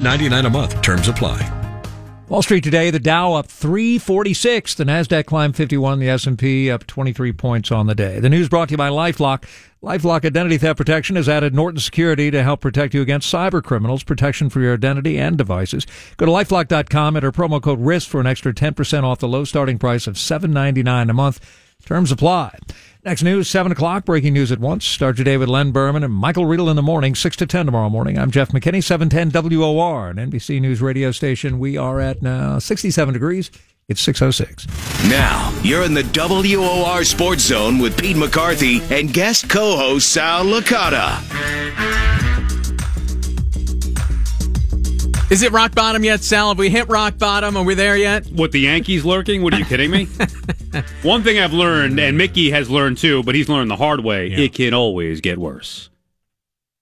99 a month. Terms apply. Wall Street today, the Dow up 346, the Nasdaq climbed 51, the S&P up 23 points on the day. The news brought to you by LifeLock. LifeLock Identity Theft Protection has added Norton Security to help protect you against cyber criminals, protection for your identity and devices. Go to lifelock.com, enter promo code RISK for an extra 10% off the low starting price of $7.99 a month. Terms apply. Next news, 7 o'clock, breaking news at once. Start your with Len Berman and Michael Riedel in the morning, 6 to 10 tomorrow morning. I'm Jeff McKinney, 710 WOR, an NBC News radio station. We are at now 67 degrees. It's 606. Now, you're in the WOR Sports Zone with Pete McCarthy and guest co-host Sal Licata. Is it rock bottom yet, Sal? Have we hit rock bottom? Are we there yet? With the Yankees lurking? What are you kidding me? One thing I've learned, and Mickey has learned too, but he's learned the hard way, Yeah. it can always get worse.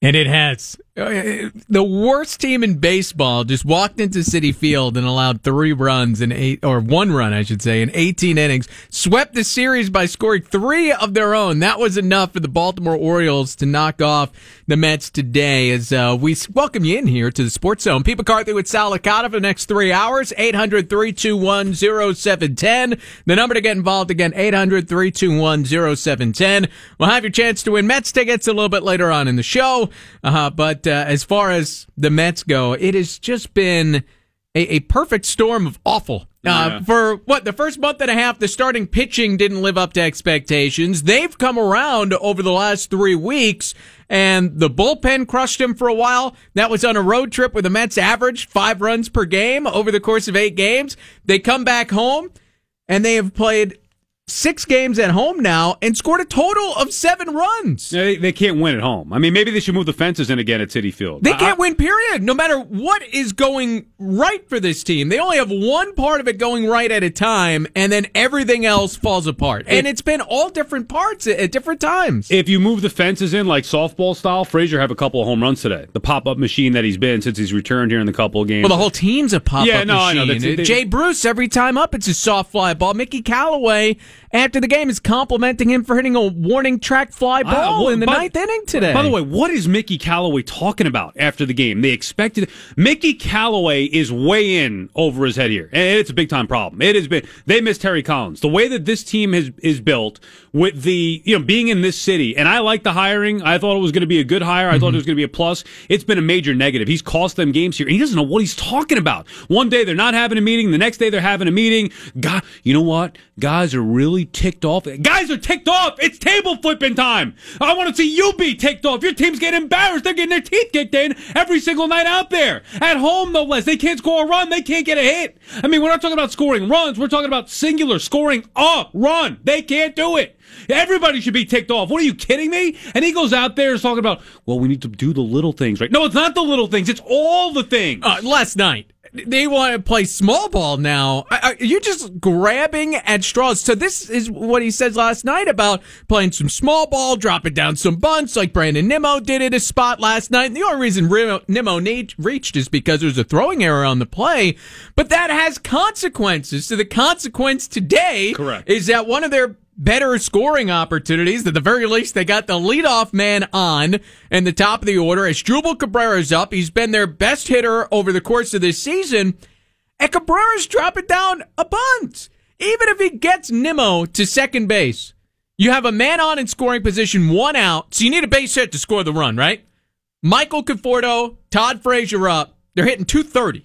And it has. Uh, The worst team in baseball just walked into Citi Field and allowed three runs in eight, or one run, I should say, in 18 innings. Swept the series by scoring three of their own. That was enough for the Baltimore Orioles to knock off the Mets today. As uh, we welcome you in here to the Sports Zone. Pete McCarthy with Sal Licata for the next three hours. 800 321 0710. The number to get involved again, 800 321 0710. We'll have your chance to win Mets tickets a little bit later on in the show. Uh, but uh, as far as the Mets go, it has just been a, a perfect storm of awful. Uh, Yeah. For what the first month and a half, the starting pitching didn't live up to expectations. They've come around over the last three weeks, and the bullpen crushed him for a while. That was on a road trip where the Mets averaged five runs per game over the course of eight games. They come back home, and they have played six games at home now and scored a total of seven runs. They, they can't win at home. I mean, maybe they should move the fences in again at Citi Field. They I- can't win, period. No matter what is going right for this team, they only have one part of it going right at a time, and then everything else falls apart. And it's been all different parts at, at different times. If you move the fences in like softball style, Frazier have a couple of home runs today. The pop up machine that he's been since he's returned here in the couple of games. well, the whole team's a pop-up Yeah, no, I know. machine. That's- they- Jay Bruce, every time up, it's a soft fly ball. Mickey Callaway, after the game, is complimenting him for hitting a warning track fly ball well, in the by- ninth inning today. By the way, what is Mickey Callaway talking about after the game? They expected Mickey Callaway is way in over his head here, and it's a big time problem. It has been they miss Terry Collins. The way that this team is is built with the you know being in this city, and I like the hiring. I thought it was going to be a good hire. I thought it mm-hmm. was going to be a plus. It's been a major negative. He's cost them games here, and he doesn't know what he's talking about. One day they're not having a meeting, the next day they're having a meeting. God, you know what? Guys are really ticked off. Guys are ticked off. It's table flipping time. I want to see you be ticked off. Your team's getting embarrassed. They're getting their teeth kicked in every single night out there. At home, no less. They can't score a run. They can't get a hit. I mean, we're not talking about scoring runs. We're talking about singular scoring a run. They can't do it. Everybody should be ticked off. What are you kidding me? And he goes out there and is talking about, well, we need to do the little things, right? No, it's not the little things. It's all the things. uh, last night. They want to play small ball now. Are you just grabbing at straws? So this is what he says last night about playing some small ball, dropping down some bunts like Brandon Nimmo did at a spot last night. And the only reason Nimmo reached is because there was a throwing error on the play. But that has consequences. So the consequence today Correct. is that one of their better scoring opportunities. At the very least, they got the leadoff man on in the top of the order. Asdrubal Cabrera's up, he's been their best hitter over the course of this season. And Cabrera's dropping down a bunt. Even if he gets Nimmo to second base, you have a man on in scoring position, one out, so you need a base hit to score the run, right? Michael Conforto, Todd Frazier up. They're hitting 230.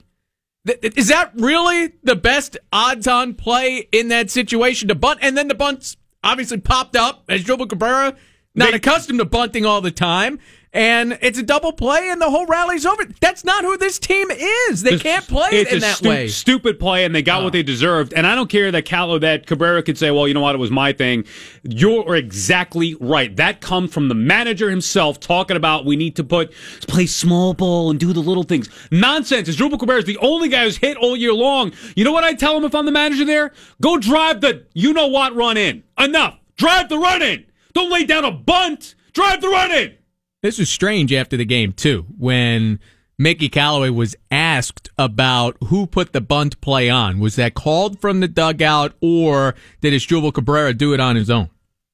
Is that really the best odds on play in that situation to bunt? And then the bunts obviously popped up Asdrubal Cabrera, not They- accustomed to bunting all the time. And it's a double play, and the whole rally's over. That's not who this team is. They can't play it in that stu- way. Oh. Stupid play, and they got what oh. they deserved. And I don't care that Cal- that Cabrera could say, "Well, you know what? It was my thing." You're exactly right. That comes from the manager himself talking about we need to put play small ball and do the little things. Nonsense. Asdrubal Cabrera is the only guy who's hit all year long. You know what I tell him if I'm the manager there? Go drive the you know what run in. Enough. Drive the run in. Don't lay down a bunt. Drive the run in. This was strange after the game too, when Mickey Callaway was asked about who put the bunt play on. Was that called from the dugout, or did Asdrubal Cabrera do it on his own?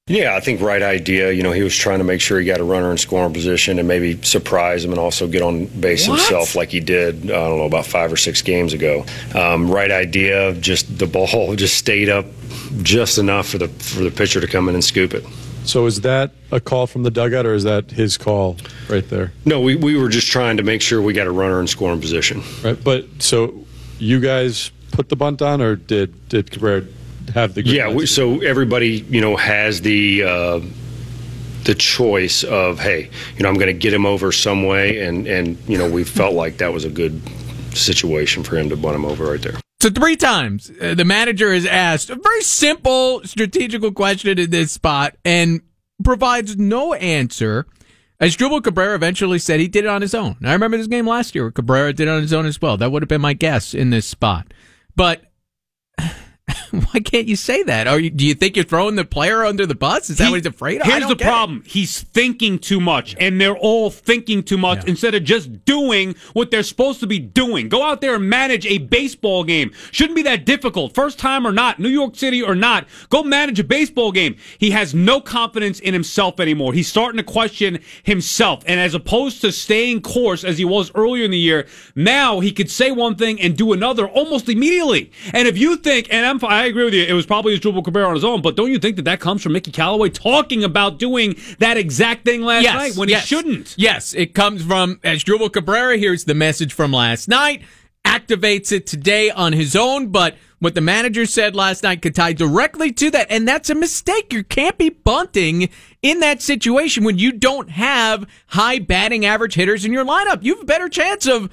Yeah, I think right idea. You know, he was trying to make sure he got a runner in scoring position and maybe surprise him and also get on base What? himself like he did, I don't know, about five or six games ago. Um, right idea, just the ball just stayed up just enough for the for the pitcher to come in and scoop it. So is that a call from the dugout, or is that his call right there? No, we, we were just trying to make sure we got a runner in scoring position. Right, but so you guys put the bunt on, or did did Cabrera have the? Yeah, we, so everybody, you know, has the uh, the choice of, hey, you know, I'm going to get him over some way, and and you know, we felt like that was a good situation for him to bunt him over right there. So three times uh, the manager is asked a very simple strategical question in this spot and provides no answer. Asdrubal Cabrera eventually said, he did it on his own. I remember this game last year where Cabrera did it on his own as well. That would have been my guess in this spot. But why can't you say that? Are you, do you think you're throwing the player under the bus? Is that He- what he's afraid of? Here's the get it. problem. He's thinking too much, and they're all thinking too much instead of just doing what they're supposed to be doing. Go out there and manage a baseball game. Shouldn't be that difficult. First time or not, New York City or not, go manage a baseball game. He has no confidence in himself anymore. He's starting to question himself. And as opposed to staying course as he was earlier in the year, now he could say one thing and do another almost immediately. And if you think, and I'm, I agree with you, it was probably Asdrubal Cabrera on his own, but don't you think that that comes from Mickey Callaway talking about doing that exact thing last night when yes. he shouldn't? Yes, it comes from as Asdrubal Cabrera. Here's the message from last night. Activates it today on his own, but what the manager said last night could tie directly to that, and that's a mistake. You can't be bunting in that situation when you don't have high batting average hitters in your lineup. You have a better chance of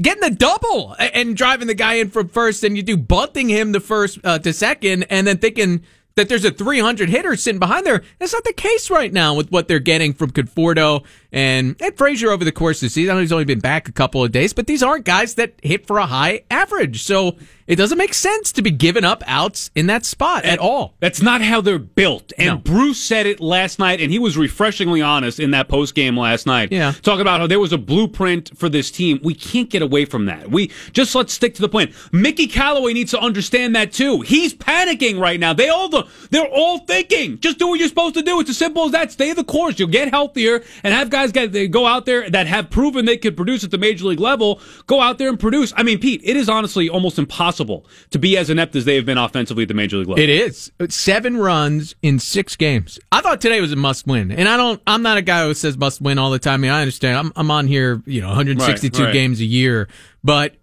getting the double and driving the guy in from first and you do bunting him to first uh, to second, and then thinking that there's a 300 hitter sitting behind there. That's not the case right now with what they're getting from Conforto and Ed Frazier over the course of the season. He's only been back a couple of days, but these aren't guys that hit for a high average. So it doesn't make sense to be giving up outs in that spot at all. That's not how they're built. And No. Bruce said it last night, and he was refreshingly honest in that post game last night. Yeah. Talking about how there was a blueprint for this team. We can't get away from that. We just let's stick to the plan. Mickey Callaway needs to understand that too. He's panicking right now. They all the they're all thinking. Just do what you're supposed to do. It's as simple as that. Stay the course. You'll get healthier and have guys get they go out there that have proven they could produce at the major league level. Go out there and produce. I mean, Pete, it is honestly almost impossible to be as inept as they have been offensively at the major league level. It is seven runs in six games. I thought today was a must win, and I don't. I'm not a guy who says must win all the time. I mean, I understand. I'm I'm on here, you know, 162 Right, right. games a year, but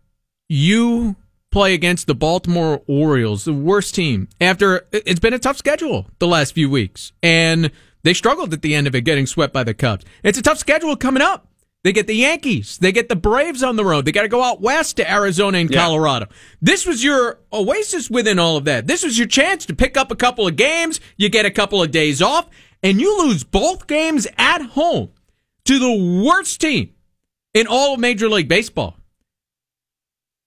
you play against the Baltimore Orioles, the worst team. After it's been a tough schedule the last few weeks, and they struggled at the end of it, getting swept by the Cubs. It's a tough schedule coming up. They get the Yankees. They get the Braves on the road. They got to go out west to Arizona and Yeah. Colorado. This was your oasis within all of that. This was your chance to pick up a couple of games. You get a couple of days off, and you lose both games at home to the worst team in all of Major League Baseball.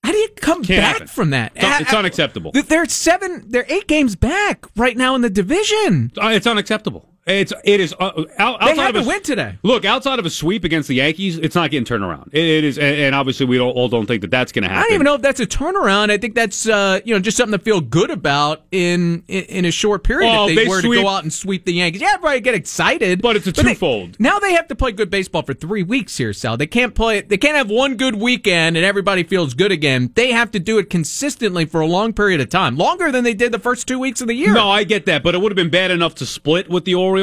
How do you come Can't back happen. from that? It's it's unacceptable. They're seven. They're eight games back right now in the division. Uh, It's unacceptable. It's it is uh, out, They outside had of to a, win today. Look, outside of a sweep against the Yankees, it's not getting turned around. It, it is, and, and obviously we don't, all don't think that that's going to happen. I don't even know if that's a turnaround. I think that's uh, you know just something to feel good about in in, in a short period. Well, if they, they were sweep- to go out and sweep the Yankees, yeah, everybody get excited. But it's a they- twofold. now they have to play good baseball for three weeks here, Sal. They can't play. They can't have one good weekend and everybody feels good again. They have to do it consistently for a long period of time, longer than they did the first two weeks of the year. No, I get that, but it would have been bad enough to split with the Orioles.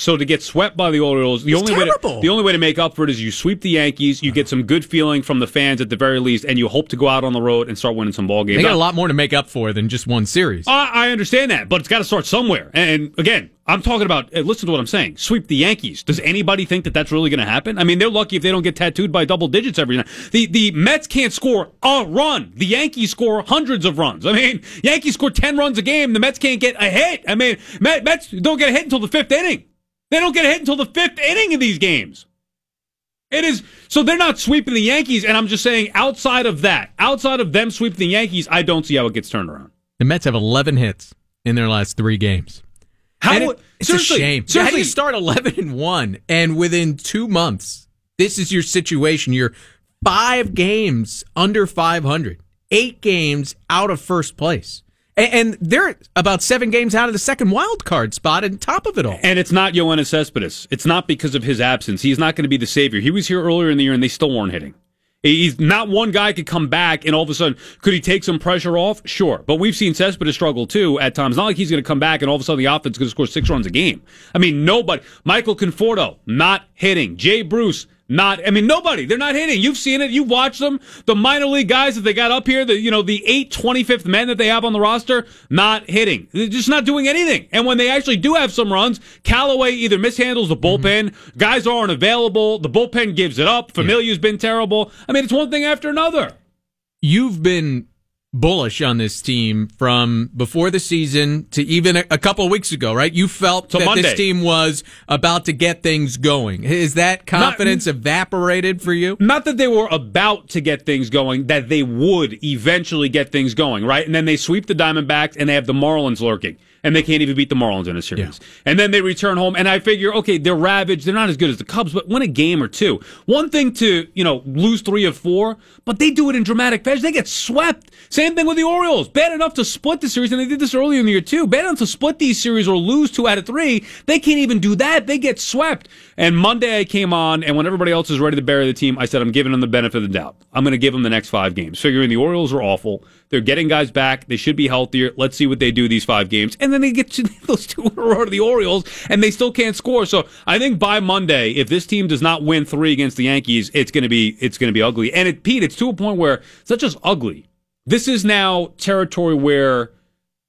So to get swept by the Orioles, the It's only way to, the only way to make up for it is you sweep the Yankees, you get some good feeling from the fans at the very least, and you hope to go out on the road and start winning some ball games. they got a lot more to make up for than just one series. I, I understand that, but it's got to start somewhere. And again, I'm talking about. uh, Listen to what I'm saying. Sweep the Yankees. Does anybody think that that's really going to happen? I mean, they're lucky if they don't get tattooed by double digits every night. The the Mets can't score a run. The Yankees score hundreds of runs. I mean, Yankees score ten runs a game. The Mets can't get a hit. I mean, Met, Mets don't get a hit until the fifth inning. They don't get a hit until the fifth inning of these games. It is so they're not sweeping the Yankees, and I'm just saying outside of that, outside of them sweeping the Yankees, I don't see how it gets turned around. The Mets have 11 hits in their last three games. How it- it's seriously, a shame. How do seriously, you start 11 and 1 and within 2 months this is your situation you're 5 games under 500, 8 games out of first place. and, and they're about seven games out of the second wild card spot, and top of it all. And it's not Yoenis Cespedes. It's not because of his absence. He's not going to be the savior. He was here earlier in the year, and they still weren't hitting. He's not one guy could come back and all of a sudden could he take some pressure off? Sure, but we've seen Cespedes struggle too at times. Not like he's going to come back and all of a sudden the offense is going to score six runs a game. I mean, nobody. Michael Conforto not hitting. Jay Bruce not, I mean, nobody. They're not hitting. You've seen it. You've watched them. The minor league guys that they got up here, the, you know, the eight 25th men that they have on the roster, not hitting. They're just not doing anything. And when they actually do have some runs, Callaway either mishandles the bullpen, mm-hmm. guys aren't available, the bullpen gives it up, Familia's yeah. been terrible. I mean, it's one thing after another. You've been bullish on this team from before the season to even a, a couple of weeks ago, right? You felt that Monday. this team was about to get things going. Is that confidence not, evaporated for you? Not that they were about to get things going, that they would eventually get things going, right? And then they sweep the Diamondbacks and they have the Marlins lurking and they can't even beat the Marlins in a series. Yeah. And then they return home, and I figure, okay, they're ravaged. They're not as good as the Cubs, but win a game or two. One thing to, you know, lose three of four, but they do it in dramatic fashion. They get swept. Same thing with the Orioles. Bad enough to split the series, and they did this earlier in the year too. Bad enough to split these series or lose two out of three. They can't even do that. They get swept. And Monday I came on, and when everybody else is ready to bury the team, I said, I'm giving them the benefit of the doubt. I'm going to give them the next five games, figuring the Orioles are awful. They're getting guys back. They should be healthier. Let's see what they do these five games. And then they get to those two in a row to the Orioles, and they still can't score. So I think by Monday, if this team does not win three against the Yankees, it's going to be it's going to be ugly. And it, Pete, it's to a point where it's not just ugly. This is now territory where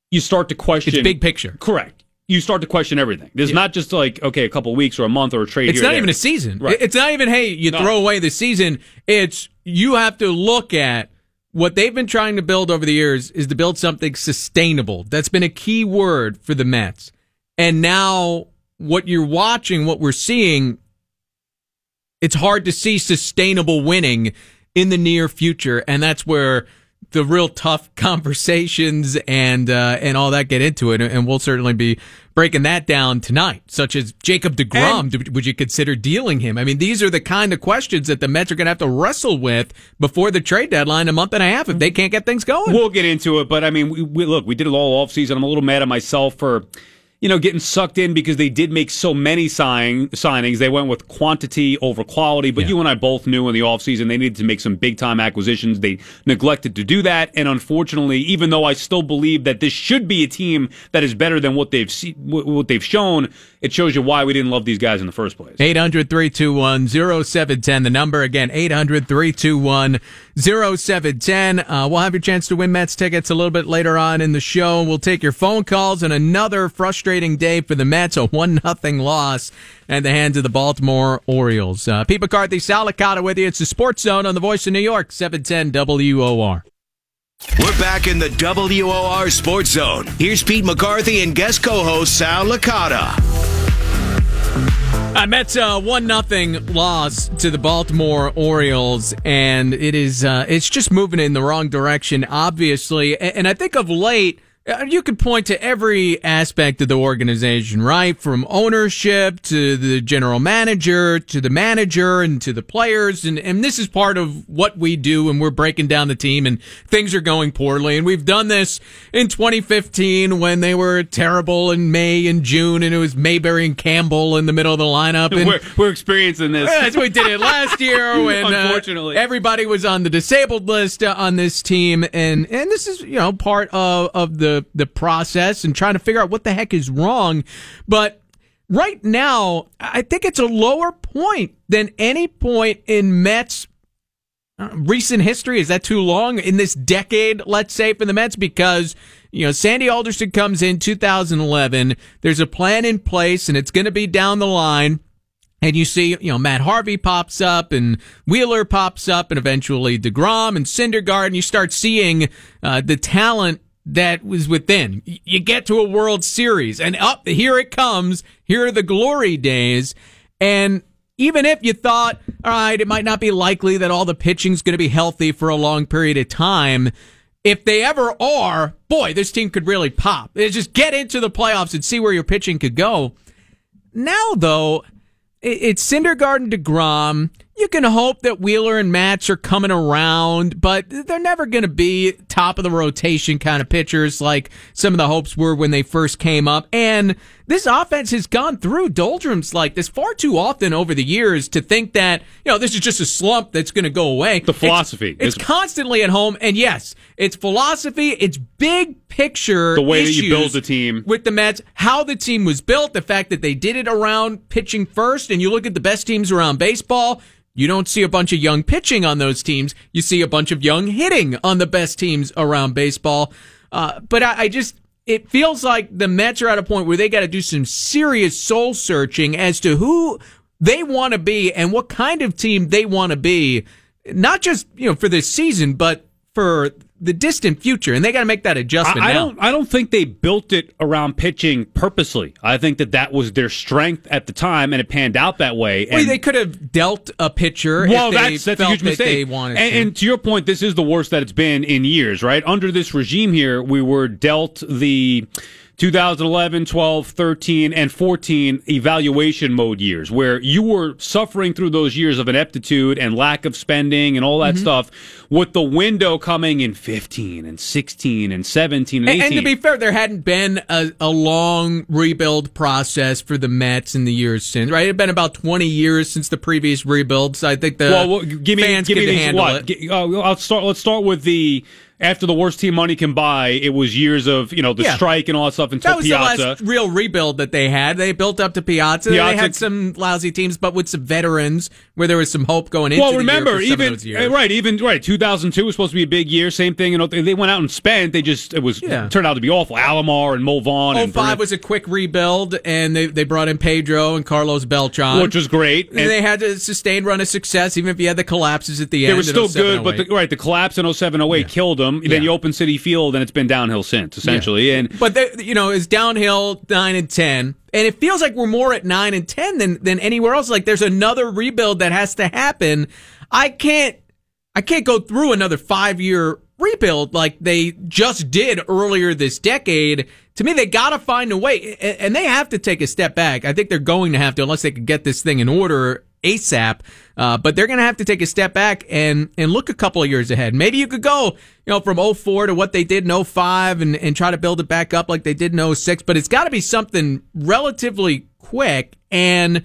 you start to question. It's big picture. Correct you start to question everything. There's yeah. not just like okay, a couple weeks or a month or a trade. It's not even a season. Right. It's not even hey, you no. throw away the season. It's you have to look at what they've been trying to build over the years is to build something sustainable. That's been a key word for the Mets. And now what you're watching, what we're seeing, it's hard to see sustainable winning in the near future. And that's where the real tough conversations and uh, and all that get into it, and we'll certainly be breaking that down tonight. Such as Jacob Degrom, and, would you consider dealing him? I mean, these are the kind of questions that the Mets are going to have to wrestle with before the trade deadline, a month and a half, if they can't get things going. We'll get into it, but I mean, we, we, look, we did it all off season. I'm a little mad at myself for you know, getting sucked in because they did make so many sign, signings. They went with quantity over quality, but yeah. you and I both knew in the offseason they needed to make some big time acquisitions. They neglected to do that. And unfortunately, even though I still believe that this should be a team that is better than what they've see, what they've shown, it shows you why we didn't love these guys in the first place. 800 321 0710. The number again, 800 321 0710. Uh, we'll have your chance to win Mets tickets a little bit later on in the show. We'll take your phone calls and another frustrating day for the Mets, a 1 nothing loss at the hands of the Baltimore Orioles. Uh, Pete McCarthy, Sal Licata with you. It's the Sports Zone on the Voice of New York, 710 WOR. We're back in the WOR Sports Zone. Here's Pete McCarthy and guest co-host Sal Licata. I met a one nothing loss to the Baltimore Orioles, and it is uh, it's just moving in the wrong direction, obviously. And I think of late you could point to every aspect of the organization, right? From ownership to the general manager to the manager and to the players. And, and this is part of what we do And we're breaking down the team and things are going poorly. And we've done this in 2015 when they were terrible in May and June and it was Mayberry and Campbell in the middle of the lineup. And we're, we're experiencing this. As we did it last year when uh, Unfortunately. Uh, everybody was on the disabled list uh, on this team. And, and this is, you know, part of, of the the process and trying to figure out what the heck is wrong. But right now, I think it's a lower point than any point in Mets uh, recent history. Is that too long in this decade? Let's say for the Mets because you know Sandy Alderson comes in 2011. There's a plan in place, and it's going to be down the line and you see, you know, Matt Harvey pops up and Wheeler pops up and eventually DeGrom and Syndergaard and you start seeing uh, the talent that was within. You get to a World Series and up here it comes. Here are the glory days. And even if you thought, all right, it might not be likely that all the pitching's going to be healthy for a long period of time. If they ever are, boy, this team could really pop. It's just get into the playoffs and see where your pitching could go. Now, though, it's Syndergaard and DeGrom. You can hope that Wheeler and Matz are coming around, but they're never going to be top of the rotation kind of pitchers like some of the hopes were when they first came up. And this offense has gone through doldrums like this far too often over the years to think that, you know, this is just a slump that's going to go away. The philosophy. It's, it's, constantly at home. And yes, it's philosophy. It's big picture. The way that you build the team. With the Mets, how the team was built, the fact that they did it around pitching first. And you look at the best teams around baseball you don't see a bunch of young pitching on those teams. You see a bunch of young hitting on the best teams around baseball. Uh, but I, I just, it feels like the Mets are at a point where they got to do some serious soul searching as to who they want to be and what kind of team they want to be. Not just, you know, for this season, but for the distant future, and they got to make that adjustment. I, I don't. I don't think they built it around pitching purposely. I think that that was their strength at the time, and it panned out that way. And, well, they could have dealt a pitcher. Well, that's that's a huge mistake. And, to. and, to your point, this is the worst that it's been in years. Right under this regime here, we were dealt the 2011, 12, 13, and 14 evaluation mode years where you were suffering through those years of ineptitude and lack of spending and all that mm-hmm. stuff with the window coming in 15 and 16 and 17 and 18. And, and to be fair, there hadn't been a, a, long rebuild process for the Mets in the years since, right? It had been about 20 years since the previous rebuild. So I think the well, well give me, fans give me these, handle what? it. Uh, I'll start, let's start with the after the worst team money can buy, it was years of you know the yeah. strike and all that stuff until that was Piazza. the last real rebuild that they had. They built up to Piazza. Piazza. They had some lousy teams, but with some veterans where there was some hope going into. Well, remember even right, even right. 2002 was supposed to be a big year. Same thing. You know, they went out and spent. They just it was yeah. turned out to be awful. Alomar and Vaughn. and 05 was a quick rebuild, and they they brought in Pedro and Carlos Beltran, which was great. And, and they had a sustained run of success, even if you had the collapses at the end. They were still good, but the, oh oh right, the collapse in 07 08 yeah. killed them. Then you open Citi Field, and it's been downhill since essentially. And but they, you know, it's downhill nine and ten and it feels like we're more at nine and ten than than anywhere else. Like there's another rebuild that has to happen. I can't I can't go through another five year rebuild like they just did earlier this decade. To me, they got to find a way, and they have to take a step back. I think they're going to have to, unless they can get this thing in order ASAP. Uh, but they're going to have to take a step back and, and look a couple of years ahead. Maybe you could go, you know, from 04 to what they did in 05 and, and try to build it back up like they did in 06. But it's got to be something relatively quick and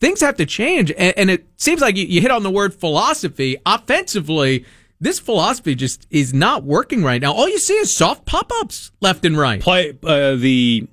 things have to change. And, and it seems like you, you hit on the word philosophy. Offensively, this philosophy just is not working right now. All you see is soft pop ups left and right. Play uh, the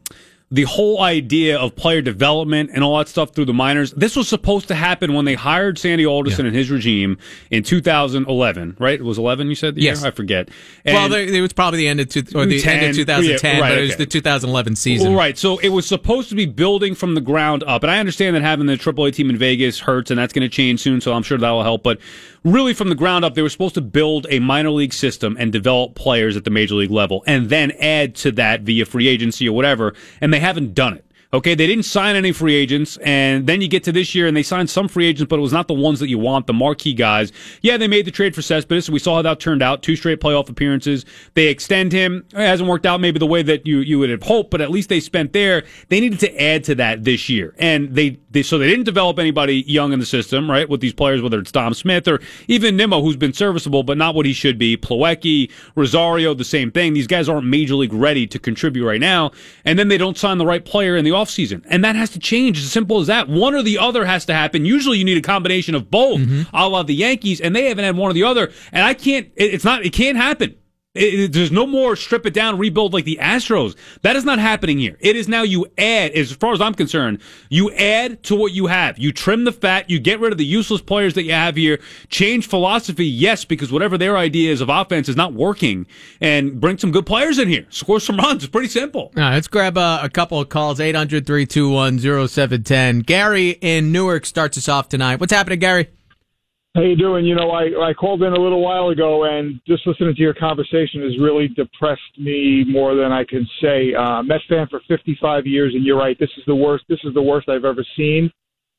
the whole idea of player development and all that stuff through the minors. This was supposed to happen when they hired Sandy Alderson yeah. and his regime in 2011, right? It was 11, you said? yes. Year? I forget. And well, it was probably the end of, two, or the 10, end of 2010, yeah, right, but it was okay. the 2011 season. Right. So it was supposed to be building from the ground up. And I understand that having the AAA team in Vegas hurts, and that's going to change soon, so I'm sure that will help. But really from the ground up, they were supposed to build a minor league system and develop players at the major league level and then add to that via free agency or whatever. And they haven't done it. Okay, they didn't sign any free agents, and then you get to this year and they signed some free agents, but it was not the ones that you want, the marquee guys. Yeah, they made the trade for Cespedes. We saw how that turned out. Two straight playoff appearances. They extend him. It hasn't worked out maybe the way that you, you would have hoped, but at least they spent there. They needed to add to that this year. And they, they so they didn't develop anybody young in the system, right? With these players, whether it's Dom Smith or even Nimmo, who's been serviceable, but not what he should be. Plawecki, Rosario, the same thing. These guys aren't major league ready to contribute right now. And then they don't sign the right player in the offseason. And that has to change. It's as simple as that. One or the other has to happen. Usually you need a combination of both, mm-hmm. a la the Yankees, and they haven't had one or the other. And I can't, it, it's not, it can't happen. It, it, there's no more strip it down, rebuild like the Astros. That is not happening here. It is now you add, as far as I'm concerned, you add to what you have. You trim the fat, you get rid of the useless players that you have here, change philosophy, yes, because whatever their idea is of offense is not working, and bring some good players in here. Score some runs. It's pretty simple. All right, let's grab a, a couple of calls 800 321 0710. Gary in Newark starts us off tonight. What's happening, Gary? How you doing? You know, I, I called in a little while ago, and just listening to your conversation has really depressed me more than I can say. Uh, Mets fan for 55 years, and you're right. This is the worst. This is the worst I've ever seen,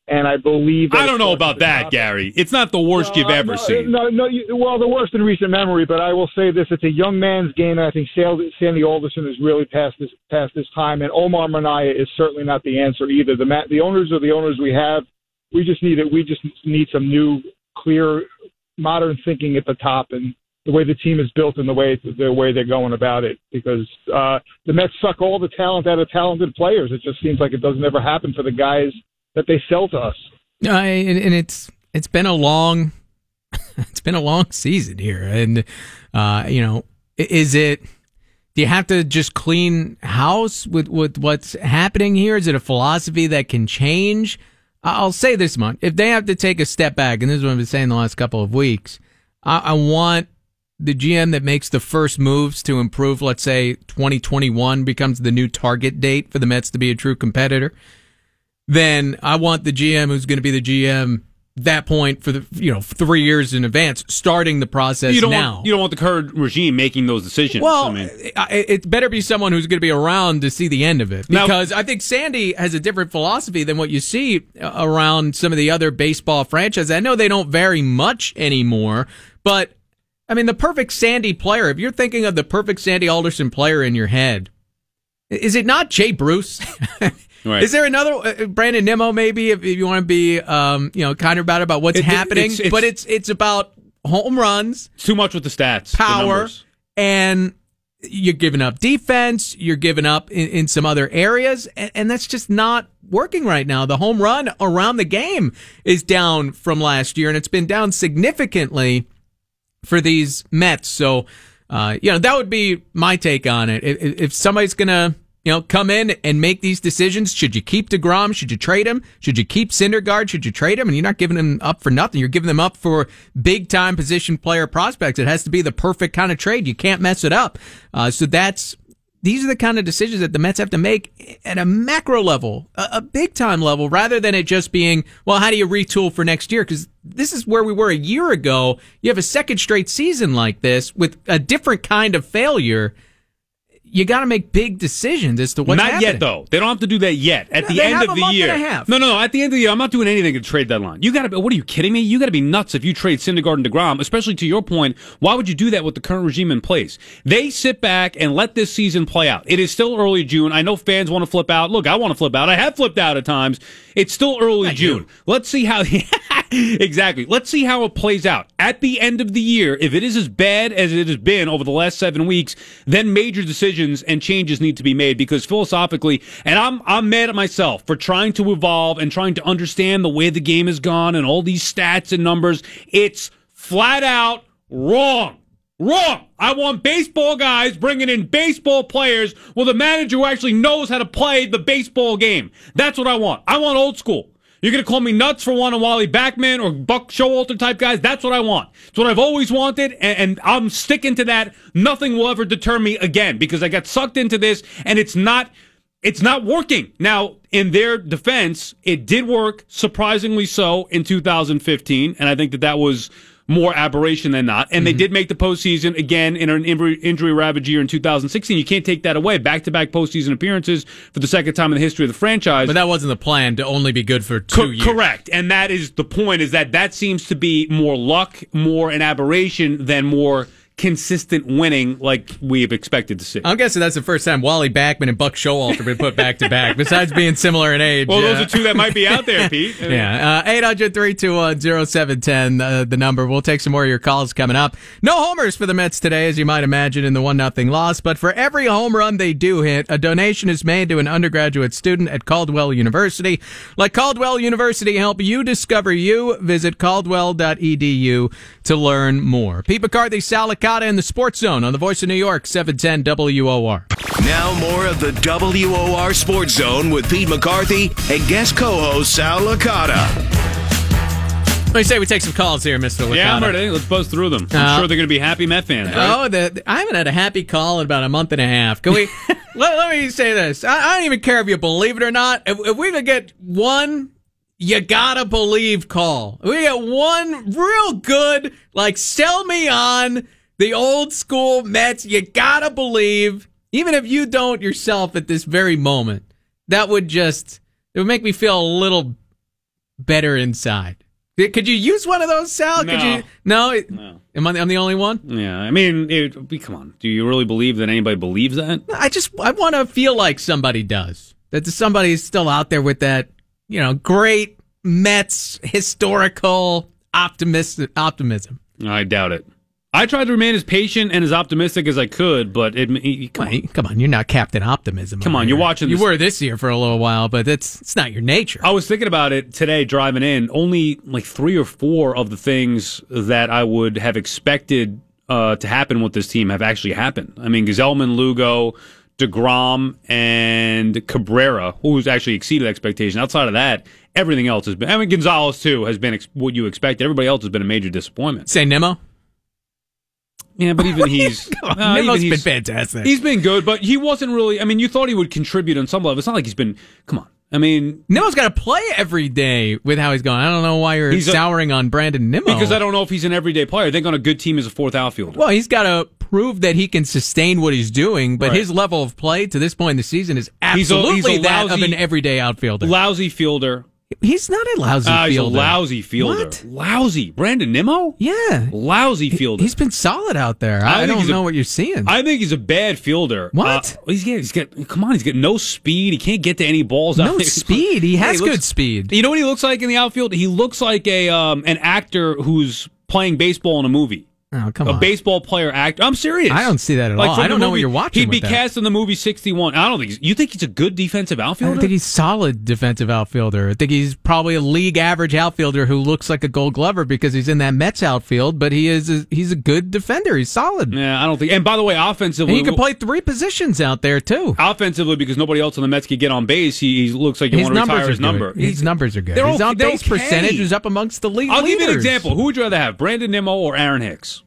and I believe. I don't know about that, Gary. It's not the worst uh, you've ever no, seen. No, no. Well, the worst in recent memory, but I will say this: it's a young man's game, and I think Sandy Alderson has really passed this past this time, and Omar Minaya is certainly not the answer either. The the owners are the owners we have we just need it. We just need some new, clear, modern thinking at the top and the way the team is built and the way the way they're going about it. Because uh, the Mets suck all the talent out of talented players. It just seems like it doesn't ever happen for the guys that they sell to us. Uh, and, and it's it's been a long it's been a long season here, and uh, you know, is it? Do you have to just clean house with with what's happening here? Is it a philosophy that can change? I'll say this much: if they have to take a step back, and this is what I've been saying the last couple of weeks, I, I want the GM that makes the first moves to improve. Let's say 2021 becomes the new target date for the Mets to be a true competitor then I want the GM who's going to be the GM that point for the you know three years in advance, starting the process You don't now. want you don't want the current regime making those decisions. well, I mean, it better be someone who's going to be around to see the end of it Now- because I think Sandy has a different philosophy than what you see uh, around some of the other baseball franchises. I know they don't vary much anymore, but I mean the perfect Sandy player. If you're thinking of the perfect Sandy Alderson player in your head, is it not Jay Bruce? Right. Is there another uh, Brandon Nimmo? Maybe if, if you want to be, um, you know, kind of about about what's It- happening, it's- it's- but it's it's about home runs, too much with the stats, the power, numbers. and you're giving up defense. You're giving up in, in some other areas, and, and that's just not working right now. The home run around the game is down from last year, and it's been down significantly for these Mets. So, uh, you know, that would be my take on it. If, if somebody's gonna, you know, come in and make these decisions, should you keep Degrom? Should you trade him? Should you keep Syndergaard? Should you trade him? And you're not giving them up for nothing. You're giving them up for big time position player prospects. It has to be the perfect kind of trade. You can't mess it up. Uh, so that's these are the kind of decisions that the Mets have to make at a macro level, a, a big time level, rather than it just being, well, how do you retool for next year? Because this is where we were a year ago. You have a second straight season like this with a different kind of failure. You got to make big decisions as to what's not happening. yet, though. They don't have to do that yet. At No, the end of the year, and a half. no, no, no. At the end of the year, I'm not doing anything at the trade deadline. You got to. What are you kidding me? You got to be nuts if you trade Syndergaard and Degrom. Especially to your point, why would you do that with the current regime in place? They sit back and let this season play out. It is still early June. I know fans want to flip out. Look, I want to flip out. I have flipped out at times. It's still early June. Let's see how. exactly. Let's see how it plays out at the end of the year. If it is as bad as it has been over the last seven weeks, then major decisions and changes need to be made because philosophically, and I'm I'm mad at myself for trying to evolve and trying to understand the way the game has gone and all these stats and numbers. It's flat out wrong. Wrong. I want baseball guys bringing in baseball players with a manager who actually knows how to play the baseball game. That's what I want. I want old school. You're going to call me nuts for wanting Wally Backman or Buck Showalter type guys. That's what I want. It's what I've always wanted, and, and I'm sticking to that. Nothing will ever deter me again because I got sucked into this, and it's not. It's not working. Now, in their defense, it did work, surprisingly so, in 2015, and I think that that was more aberration than not. And they mm-hmm. did make the postseason again in an injury, injury ravaged year in 2016. You can't take that away. Back to back postseason appearances for the second time in the history of the franchise. But that wasn't the plan to only be good for two Co- years. Correct. And that is the point is that that seems to be more luck, more an aberration than more consistent winning like we have expected to see. I'm guessing that's the first time Wally Backman and Buck Showalter have been put back to back, besides being similar in age. well, those uh, are two that might be out there, Pete. Yeah, uh, 800 321 0710, uh, the number. We'll take some more of your calls coming up. No homers for the Mets today, as you might imagine, in the 1 nothing loss. But for every home run they do hit, a donation is made to an undergraduate student at Caldwell University. Let Caldwell University help you discover you. Visit caldwell.edu to learn more. Pete McCarthy, Sal Licata in the Sports Zone on the Voice of New York, 710 WOR. Now more of the WOR Sports Zone with Pete McCarthy and guest co-host Sal Licata. Let me say we take some calls here, Mr. Licata. Yeah, I'm ready. Let's buzz through them. I'm Uh, sure they're going to be happy Met fans, right? Oh, the, the- I haven't had a happy call in about a month and a half. Can we? let, let me say this. I, I don't even care if you believe it or not. If, if we could get one, you gotta believe call. We get one real good, like sell me on the old school Mets. You gotta believe, even if you don't yourself at this very moment. That would just it would make me feel a little better inside. Could you use one of those, Sal? Could you? No. No. Am I? I'm the only one. Yeah, I mean, it, come on. Do you really believe that anybody believes that? I just I want to feel like somebody does. That somebody is still out there with that, you know, great Mets historical optimism. Optimism. I doubt it. I tried to remain as patient and as optimistic as I could, but it, he- come on. Come on, you're not Captain Optimism. Come on, you're here. watching You were this year for a little while, but that's it's not your nature. I was thinking about it today driving in. Only like three or four of the things that I would have expected uh, to happen with this team have actually happened. I mean, Gsellman, Lugo, DeGrom, and Cabrera, who's actually exceeded expectation. Outside of that, everything else has been. I mean, Gonzalez, too, has been ex- what you expected. Everybody else has been a major disappointment. Say Nimmo. Yeah, but even he's. Come on, uh, even been fantastic. He's been good, but he wasn't really. I mean, you thought he would contribute on some level. It's not like he's been. Come on. I mean, Nimmo's got to play every day with how he's going. I don't know why you're He's a- souring on Brandon Nimmo. because I don't know if he's an everyday player. I think on a good team as a fourth outfielder. Well, he's got to prove that he can sustain what he's doing, but Right. his level of play to this point in the season is He's a- he's a absolutely that of lousy- an everyday outfielder. lousy fielder. He's not a lousy Ah, he's a lousy fielder. What? Lousy. Brandon Nimmo? Yeah. Lousy fielder. He's been solid out there. I I, don't he's a- know what you're seeing. I think he's a bad fielder. What? Uh, he's, he's got. Come on, he's got no speed. He can't get to any balls. out no there. speed. He Yeah, has looks- good speed. You know what he looks like in the outfield? He looks like a um, an actor who's playing baseball in a movie. Oh, come a on. baseball player actor. I'm serious. I don't see that at all. I don't know what you're watching He'd be cast in the movie 61. I don't think. He's, you think he's a good defensive outfielder. I think he's solid defensive outfielder. I think he's probably a league average outfielder who looks like a Gold Glover because he's in that Mets outfield. But he is a, he's a good defender. He's solid. yeah, I don't think. And by the way, offensively, And he can play three positions out there too. offensively because nobody else on the Mets could get on base. He, he looks like you His want to retire his good. number. His numbers are good. His on base okay. percentage is up amongst the league. I'll give you an example. Who would you rather have, Brandon Nimmo or Aaron Hicks?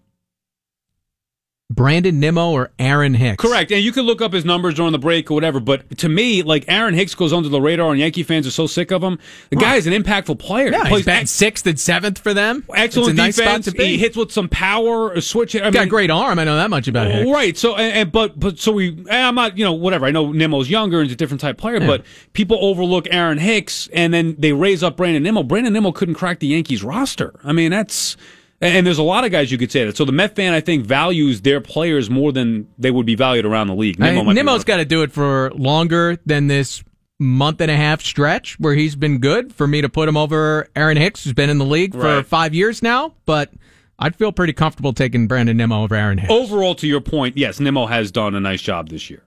Brandon Nimmo or Aaron Hicks. Correct. And you can look up his numbers during the break or whatever. But to me, like Aaron Hicks goes under the radar, and Yankee fans are so sick of him. The guy is an impactful player. Yeah, He plays ex- sixth and seventh for them. excellent nice defense. be. He hits with some power, a switch. I Got mean, a great arm. I know that much about him. Right. So, and, and but but so we. and I'm not. You know, whatever. I know Nimmo's younger and he's a different type player, but people overlook Aaron Hicks, and then they raise up Brandon Nimmo. Brandon Nimmo couldn't crack the Yankees roster. I mean, that's. And and there's a lot of guys you could say that. So the Met fan, I think, values their players more than they would be valued around the league. I Nimmo mean, might be Nimmo's got to do it for longer than this month and a half stretch where he's been good for me to put him over Aaron Hicks, who's been in the league for Right. five years now. But I'd feel pretty comfortable taking Brandon Nimmo over Aaron Hicks. Overall, to your point, yes, Nimmo has done a nice job this year.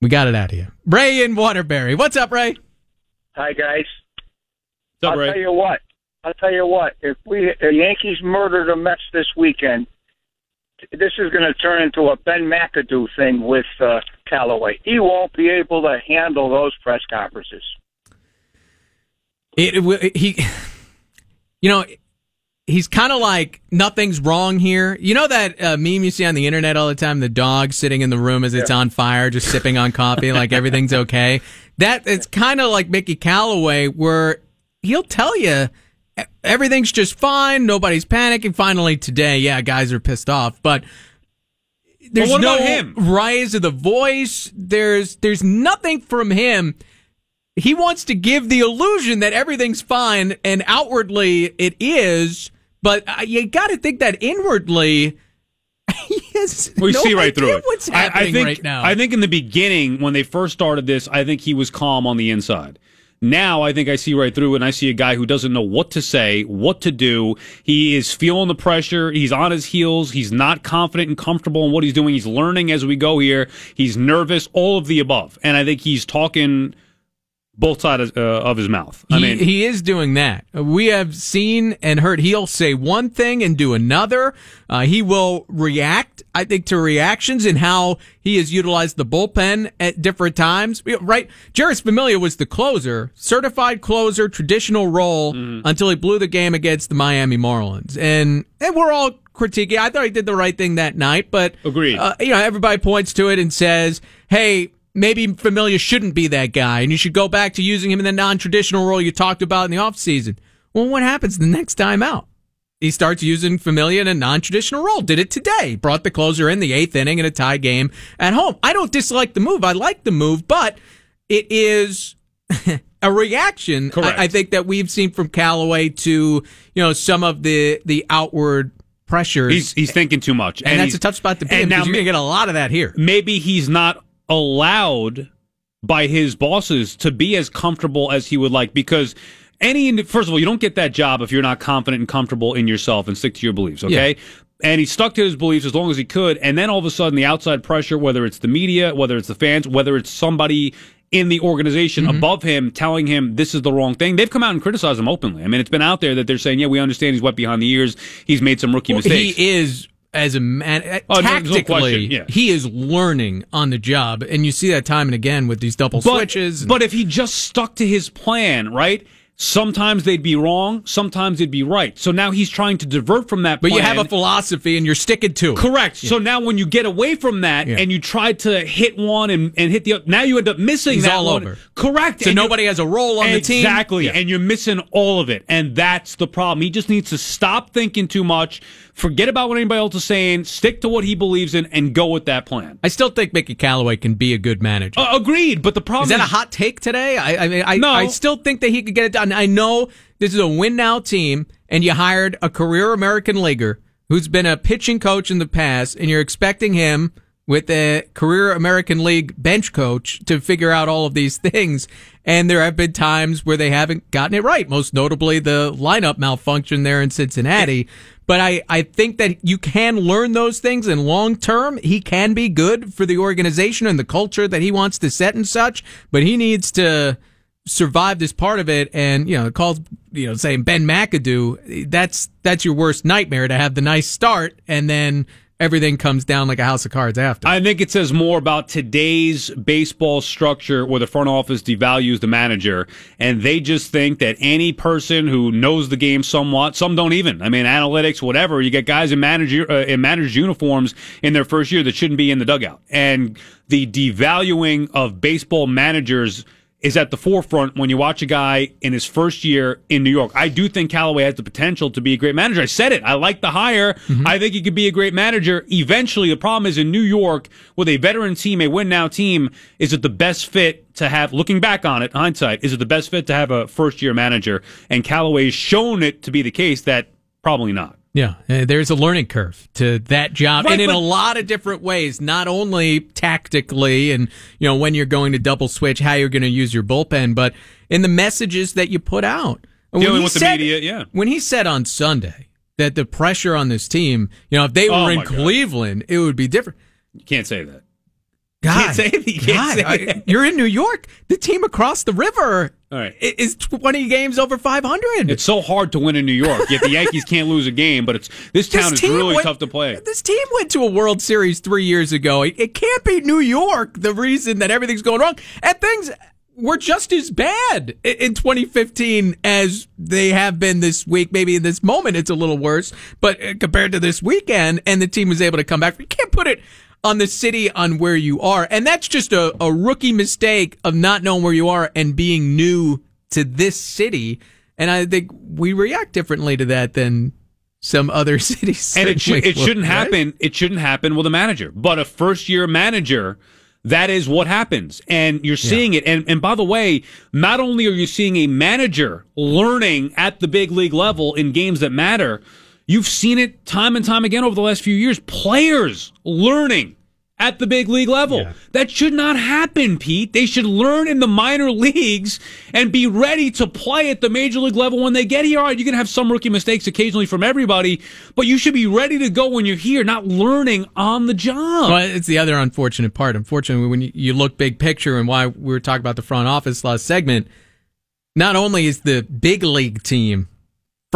We got it out of you. Ray in Waterbury. What's up, Ray? Hi guys. What's up, I'll Ray? tell you what. I'll tell you what. If we the Yankees murder the Mets this weekend, this is going to turn into a Ben McAdoo thing with uh, Callaway. He won't be able to handle those press conferences. It, it, he, you know, he's kind of like nothing's wrong here. You know that uh, meme you see on the internet all the time, the dog sitting in the room as it's on fire, just sipping on coffee, like everything's okay. That it's kind of like Mickey Callaway, where he'll tell you everything's just fine, nobody's panicking. Finally today, yeah, guys are pissed off, but. There's no him? rise of the voice. There's there's nothing from him he wants to give the illusion that everything's fine and outwardly it is but uh, you got to think that inwardly he has We no see right through it. what's I- I, happening think, right now I think in the beginning, when they first started this, I think he was calm on the inside. Now I think I see right through and I see a guy who doesn't know what to say, what to do. He is feeling the pressure. He's on his heels. He's not confident and comfortable in what he's doing. He's learning as we go here. He's nervous, all of the above. And I think he's talking both sides uh, of his mouth. I he, mean, he is doing that. We have seen and heard he'll say one thing and do another. Uh, he will react, I think, to reactions and how he has utilized the bullpen at different times. Right? Jeurys Familia was the closer, certified closer, traditional role Mm-hmm. until he blew the game against the Miami Marlins. And, and we're all critiquing. I thought he did the right thing that night, but Agreed. uh, you know, everybody points to it and says, "Hey, maybe Familia shouldn't be that guy, and you should go back to using him in the non-traditional role you talked about in the offseason." Well, what happens the next time out? He starts using Familia in a non-traditional role. Did it today. Brought the closer in the eighth inning in a tie game at home. I don't dislike the move. I like the move, but it is a reaction. I, I think that we've seen from Callaway to you know some of the the outward pressures. he's he's thinking too much, and, that's a tough spot to be and in now you're going to get a lot of that here. maybe he's not allowed by his bosses to be as comfortable as he would like because any first of all, you don't get that job if you're not confident and comfortable in yourself and stick to your beliefs. Okay. And he stuck to his beliefs as long as he could, and then all of a sudden, the outside pressure, whether it's the media, whether it's the fans, whether it's somebody in the organization Mm-hmm. above him telling him this is the wrong thing, they've come out and criticized him openly. I mean, it's been out there that they're saying, "Yeah, we understand he's wet behind the ears. He's made some rookie Well, mistakes." He is as a man uh, Oh, no, no tactically. yeah. He is learning on the job, and you see that time and again with these double but, switches. and- But if he just stuck to his plan, right? Sometimes they'd be wrong, sometimes they'd be right. So now he's trying to divert from that but plan. you have a philosophy, and you're sticking to it. Correct. So now when you get away from that Yeah. and you try to hit one and, and hit the other, now you end up missing He's that all one. over. Correct. So And nobody has a role on the team. Exactly. Yeah. And you're missing all of it. And that's the problem. He just needs to stop thinking too much, forget about what anybody else is saying, stick to what he believes in, and go with that plan. I still think Mickey Callaway can be a good manager. Uh, agreed. But the problem Is that a hot take today? I, I mean, I, No. I still think that he could get it done. I know this is a win now team, and you hired a career American leaguer who's been a pitching coach in the past, and you're expecting him with a career American League bench coach to figure out all of these things. And there have been times where they haven't gotten it right, most notably the lineup malfunction there in Cincinnati. But I, I think that you can learn those things and long term, he can be good for the organization and the culture that he wants to set and such, but he needs to survive this part of it and, you know, calls, you know, saying Ben McAdoo, that's, that's your worst nightmare to have the nice start and then everything comes down like a house of cards after. I think it says more about today's baseball structure where the front office devalues the manager and they just think that any person who knows the game somewhat, some don't even. I mean, analytics, whatever, you get guys in manager uh, in managers uniforms in their first year that shouldn't be in the dugout. And the devaluing of baseball managers is at the forefront when you watch a guy in his first year in New York. I do think Callaway has the potential to be a great manager. I said it. I like the hire. Mm-hmm. I think he could be a great manager. Eventually, the problem is in New York with a veteran team, a win now team, is it the best fit to have, looking back on it, hindsight, is it the best fit to have a first year manager? And Callaway's shown it to be the case that probably not. Yeah, uh, there's a learning curve to that job, Right, and in but- a lot of different ways. Not only tactically, and you know when you're going to double switch, how you're going to use your bullpen, but in the messages that you put out. And Dealing he with the said- media, yeah. When he said on Sunday that the pressure on this team, you know, if they were Oh, in my God. Cleveland, it would be different. You can't say that. God, can't say that. You can't God, say you're in New York. The team across the river All right. is 20 games over 500. It's so hard to win in New York. Yet the Yankees can't lose a game, but it's this town is really went- tough to play. This team went to a World Series three years ago. It, it can't be New York the reason that everything's going wrong. And things were just as bad in 2015 as they have been this week. Maybe in this moment it's a little worse, but uh, compared to this weekend, and the team was able to come back. You can't put it on the city on where you are. And that's just a, a rookie mistake of not knowing where you are and being new to this city. And I think we react differently to that than some other cities. and it, certainly it shouldn't right? happen. It shouldn't happen with a manager, but a first year manager. That is what happens, and you're seeing it. And and by the way, not only are you seeing a manager learning at the big league level in games that matter, you've seen it time and time again over the last few years. Players learning at the big league level. That should not happen, Pete. They should learn in the minor leagues and be ready to play at the major league level when they get here. All right, you can have some rookie mistakes occasionally from everybody, but you should be ready to go when you're here, not learning on the job. Well, it's the other unfortunate part. Unfortunately, when you look big picture and why we were talking about the front office last segment, not only is the big league team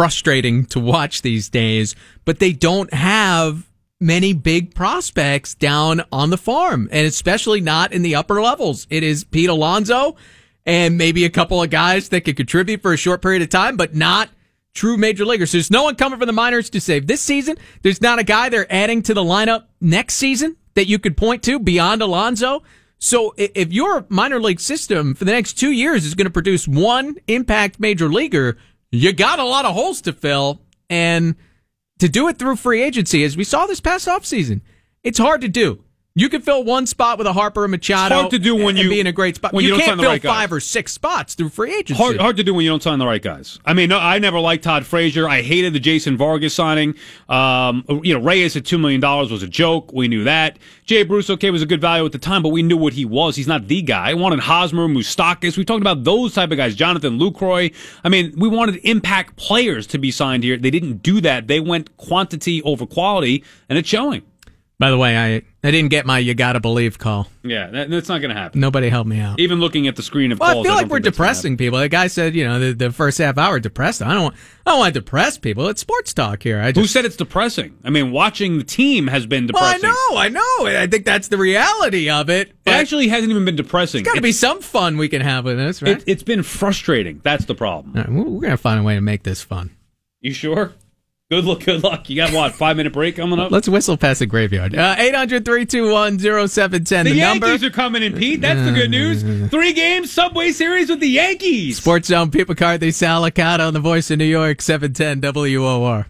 frustrating to watch these days, but they don't have many big prospects down on the farm, and especially not in the upper levels. It is Pete Alonso and maybe a couple of guys that could contribute for a short period of time, but not true major leaguers. There's no one coming from the minors to save this season. There's not a guy they're adding to the lineup next season that you could point to beyond Alonso. So if your minor league system for the next two years is going to produce one impact major leaguer, you got a lot of holes to fill. And to do it through free agency, as we saw this past offseason, it's hard to do. You can fill one spot with a Harper and Machado. It's hard to do when you- be in a great spot. when you, you can't fill right guys. five or six spots through free agency. Hard, hard to do when you don't sign the right guys. I mean, no, I never liked Todd Frazier. I hated the Jason Vargas signing. Um, you know, Reyes at two million dollars was a joke. We knew that. Jay Bruce, okay, was a good value at the time, but we knew what he was. He's not the guy. I wanted Hosmer, Moustakas. We talked about those type of guys. Jonathan Lucroy. I mean, we wanted impact players to be signed here. They didn't do that. They went quantity over quality, and it's showing. By the way, I I didn't get my "you gotta believe" call. Yeah, that, that's not going to happen. Nobody helped me out. Even looking at the screen of Well, I feel like don't we're gonna depressing people. The guy said, you know, the, the first half hour depressed. I don't, I don't want to depress people. It's sports talk here. I Who said it's depressing? I mean, watching the team has been well, I know, I know. I think that's the reality of it. It actually hasn't even been depressing. There's got to be some fun we can have with this, right? It, it's been frustrating. That's the problem. Right, we're we're gonna find a way to make this fun. You sure? Good luck. Good luck. You got what? Five minute break coming up. Let's whistle past the graveyard. Uh, 800 321 0710. the The Yankees number. are coming in, Pete. That's the good news. Three games Subway Series with the Yankees. Sports Zone, Pete McCarthy, Sal Licata on the voice of New York, 710 WOR.